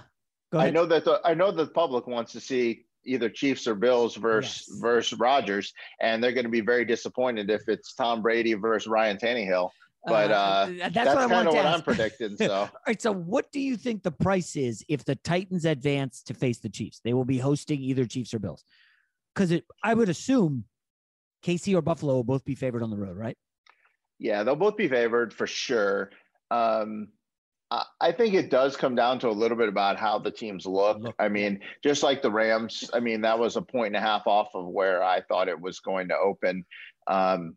E: I know that the I know the public wants to see either Chiefs or Bills versus yes. versus Rodgers, and they're going to be very disappointed if it's Tom Brady versus Ryan Tannehill. But uh, uh that's, that's what kind of what I'm predicting. So, all
B: right. So, what do you think the price is if the Titans advance to face the Chiefs? They will be hosting either Chiefs or Bills, because I would assume KC or Buffalo will both be favored on the road, right?
E: Yeah, they'll both be favored for sure. Um, I think it does come down to a little bit about how the teams look. I mean, just like the Rams, I mean, that was a point and a half off of where I thought it was going to open. Um,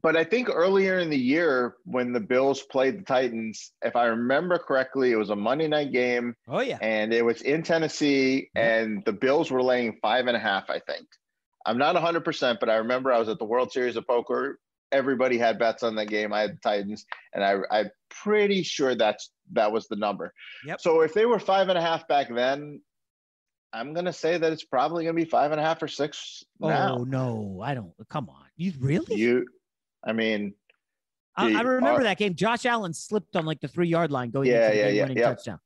E: but I think earlier in the year when the Bills played the Titans, if I remember correctly, it was a Monday night game.
B: Oh yeah,
E: and it was in Tennessee, mm-hmm. and the Bills were laying five and a half. I think I'm not 100, percent but I remember I was at the World Series of Poker. Everybody had bets on that game. I had the Titans, and I, I'm pretty sure that's that was the number.
B: Yep.
E: So if they were five and a half back then, I'm gonna say that it's probably gonna be five and a half or six.
B: Oh
E: now.
B: no, I don't. Come on, you really?
E: You I mean,
B: I, I remember uh, that game. Josh Allen slipped on like the three yard line going
E: yeah,
B: into the
E: yeah, yeah,
B: winning
E: yeah.
B: touchdown.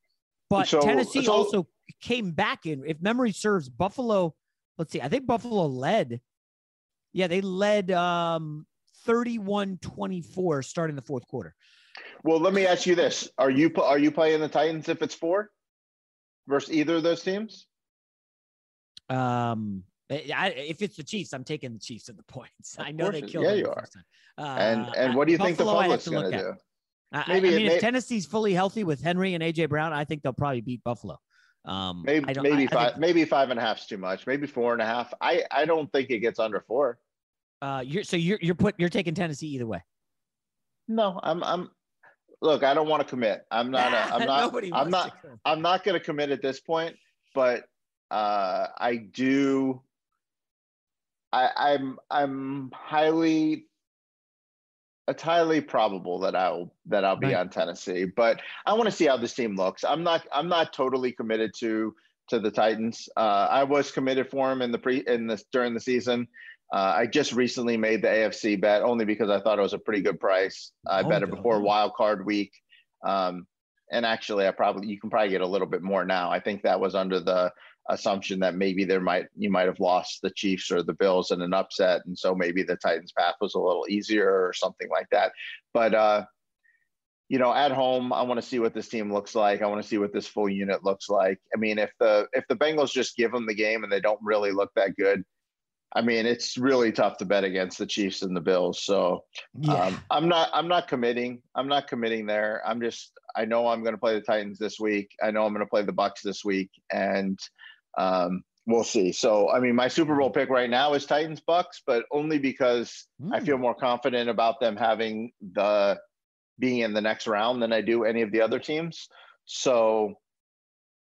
B: But so, Tennessee so, also came back in. If memory serves, Buffalo. Let's see. I think Buffalo led. Yeah, they led um 31-24 starting the fourth quarter.
E: Well, let me ask you this: Are you are you playing the Titans if it's four versus either of those teams?
B: Um, I, if it's the Chiefs, I'm taking the Chiefs at the points. Of I know they killed.
E: Yeah, you are. Uh, and and what do you think the public's going to do?
B: I, maybe I mean, may, if Tennessee's fully healthy with Henry and AJ Brown, I think they'll probably beat Buffalo. Um,
E: maybe maybe five think, maybe five and a half is too much. Maybe four and a half. I I don't think it gets under four.
B: Uh, you're so you're you're put you're taking Tennessee either way.
E: No, I'm I'm look, I don't want to commit. I'm not a, I'm not I'm not I'm not going to commit at this point, but uh I do I I'm I'm highly it's highly probable that I'll that I'll be right. on Tennessee, but I want to see how this team looks. I'm not I'm not totally committed to to the Titans. Uh, I was committed for him in the pre in this during the season. Uh, I just recently made the AFC bet only because I thought it was a pretty good price. I oh, bet it before wild card week, um, and actually, I probably you can probably get a little bit more now. I think that was under the assumption that maybe there might you might have lost the Chiefs or the Bills in an upset, and so maybe the Titans' path was a little easier or something like that. But uh, you know, at home, I want to see what this team looks like. I want to see what this full unit looks like. I mean, if the if the Bengals just give them the game and they don't really look that good, I mean, it's really tough to bet against the Chiefs and the Bills. So yeah. um, I'm not I'm not committing. I'm not committing there. I'm just I know I'm going to play the Titans this week. I know I'm going to play the Bucks this week, and um, we'll see. So, I mean, my Super Bowl pick right now is Titans Bucks, but only because mm. I feel hmm. more confident about them having the being in the next round than I do any of the other teams. So,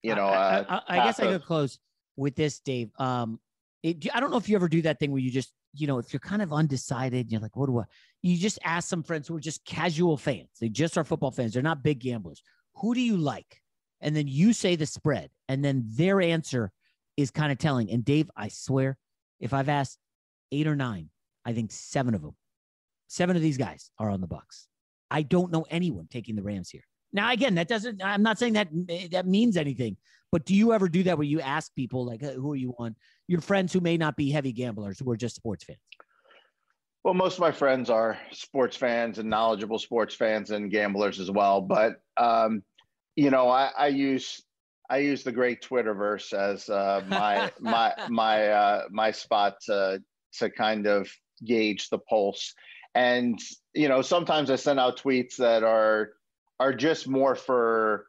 E: you know,
B: I, uh, I, I guess of, I could close with this, Dave. Um, it, I don't know if you ever do that thing where you just, you know, if you're kind of undecided, you're like, what do I? You just ask some friends who are just casual fans. They just are football fans. They're not big gamblers. Who do you like? And then you say the spread, and then their answer is kind of telling. And Dave, I swear, if I've asked eight or nine, I think seven of them, seven of these guys are on the Bucks. I don't know anyone taking the Rams here. Now, again, that doesn't. I'm not saying that that means anything. But do you ever do that where you ask people like, who are you on? Your friends who may not be heavy gamblers, who are just sports fans.
E: Well, most of my friends are sports fans and knowledgeable sports fans and gamblers as well. But um, you know, I, I use I use the great Twitterverse as uh, my my my uh, my spot to to kind of gauge the pulse. And you know, sometimes I send out tweets that are are just more for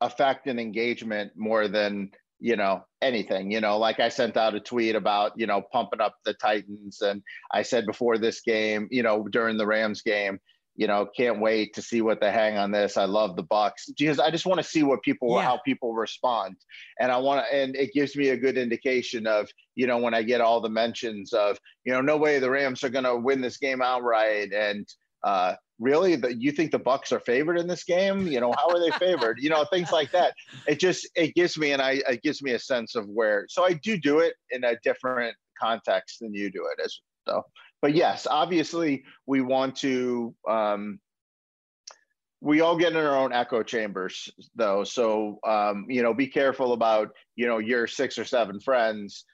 E: effect and engagement more than you know anything you know like i sent out a tweet about you know pumping up the titans and i said before this game you know during the rams game you know can't wait to see what they hang on this i love the bucks because i just want to see what people yeah. how people respond and i want to and it gives me a good indication of you know when i get all the mentions of you know no way the rams are going to win this game outright and uh really that you think the bucks are favored in this game? You know how are they favored? You know things like that. It just it gives me and i it gives me a sense of where so i do do it in a different context than you do it as so but yes obviously we want to um we all get in our own echo chambers though. So um you know be careful about you know your six or seven friends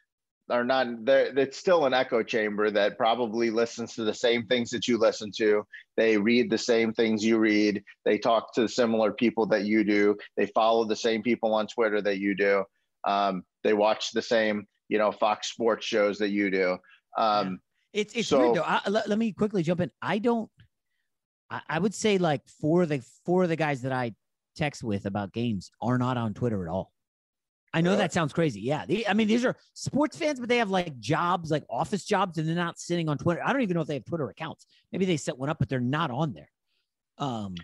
E: are not there it's still an echo chamber that probably listens to the same things that you listen to. They read the same things you read. They talk to similar people that you do. They follow the same people on twitter that you do. Um, they watch the same you know fox sports shows that you do. Um,
B: yeah. it's it's so, weird though. I, let, let, me quickly jump in. I don't I, I would say like four of the four of the guys that i text with about games are not on twitter at all I know that sounds crazy. Yeah. I mean, these are sports fans, but they have like jobs, like office jobs, and they're not sitting on Twitter. I don't even know if they have Twitter accounts. Maybe they set one up, but they're not on there. Um,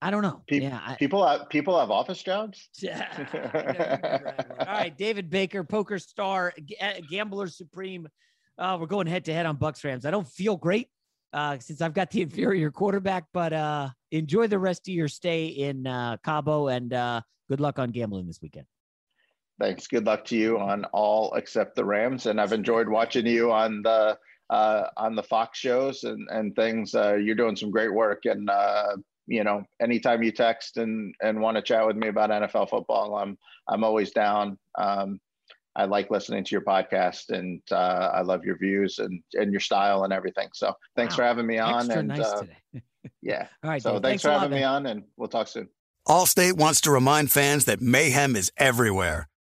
B: I don't know.
E: Pe-
B: yeah. I,
E: people have people have office jobs.
B: Yeah. All right. David Baker, poker star, uh, gambler supreme. Uh, we're going head to head on Bucks Rams. I don't feel great uh, since I've got the inferior quarterback, but uh, enjoy the rest of your stay in uh, Cabo and uh, good luck on gambling this weekend.
E: Thanks. Good luck to you on all except the Rams. And I've enjoyed watching you on the uh, on the Fox shows and and things. Uh, you're doing some great work. And uh, you know, anytime you text and and want to chat with me about NFL football, I'm I'm always down. Um, I like listening to your podcast, and uh, I love your views and and your style and everything. So thanks wow. for having me on.
B: Extra
E: and
B: nice uh, today.
E: yeah.
B: All right.
E: So
B: Dave,
E: thanks,
B: thanks
E: for having
B: lot,
E: me on, and we'll talk soon.
F: Allstate wants to remind fans that mayhem is everywhere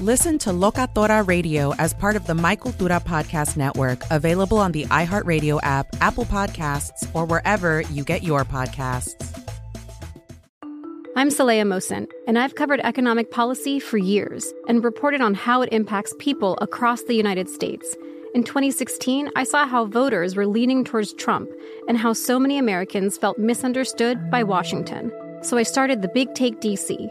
J: Listen to Locatora Radio as part of the My Cultura Podcast Network, available on the iHeartRadio app, Apple Podcasts, or wherever you get your podcasts.
K: I'm Saleha Mohsin, and I've covered economic policy for years and reported on how it impacts people across the United States. In 2016, I saw how voters were leaning towards Trump and how so many Americans felt misunderstood by Washington. So I started the Big Take DC.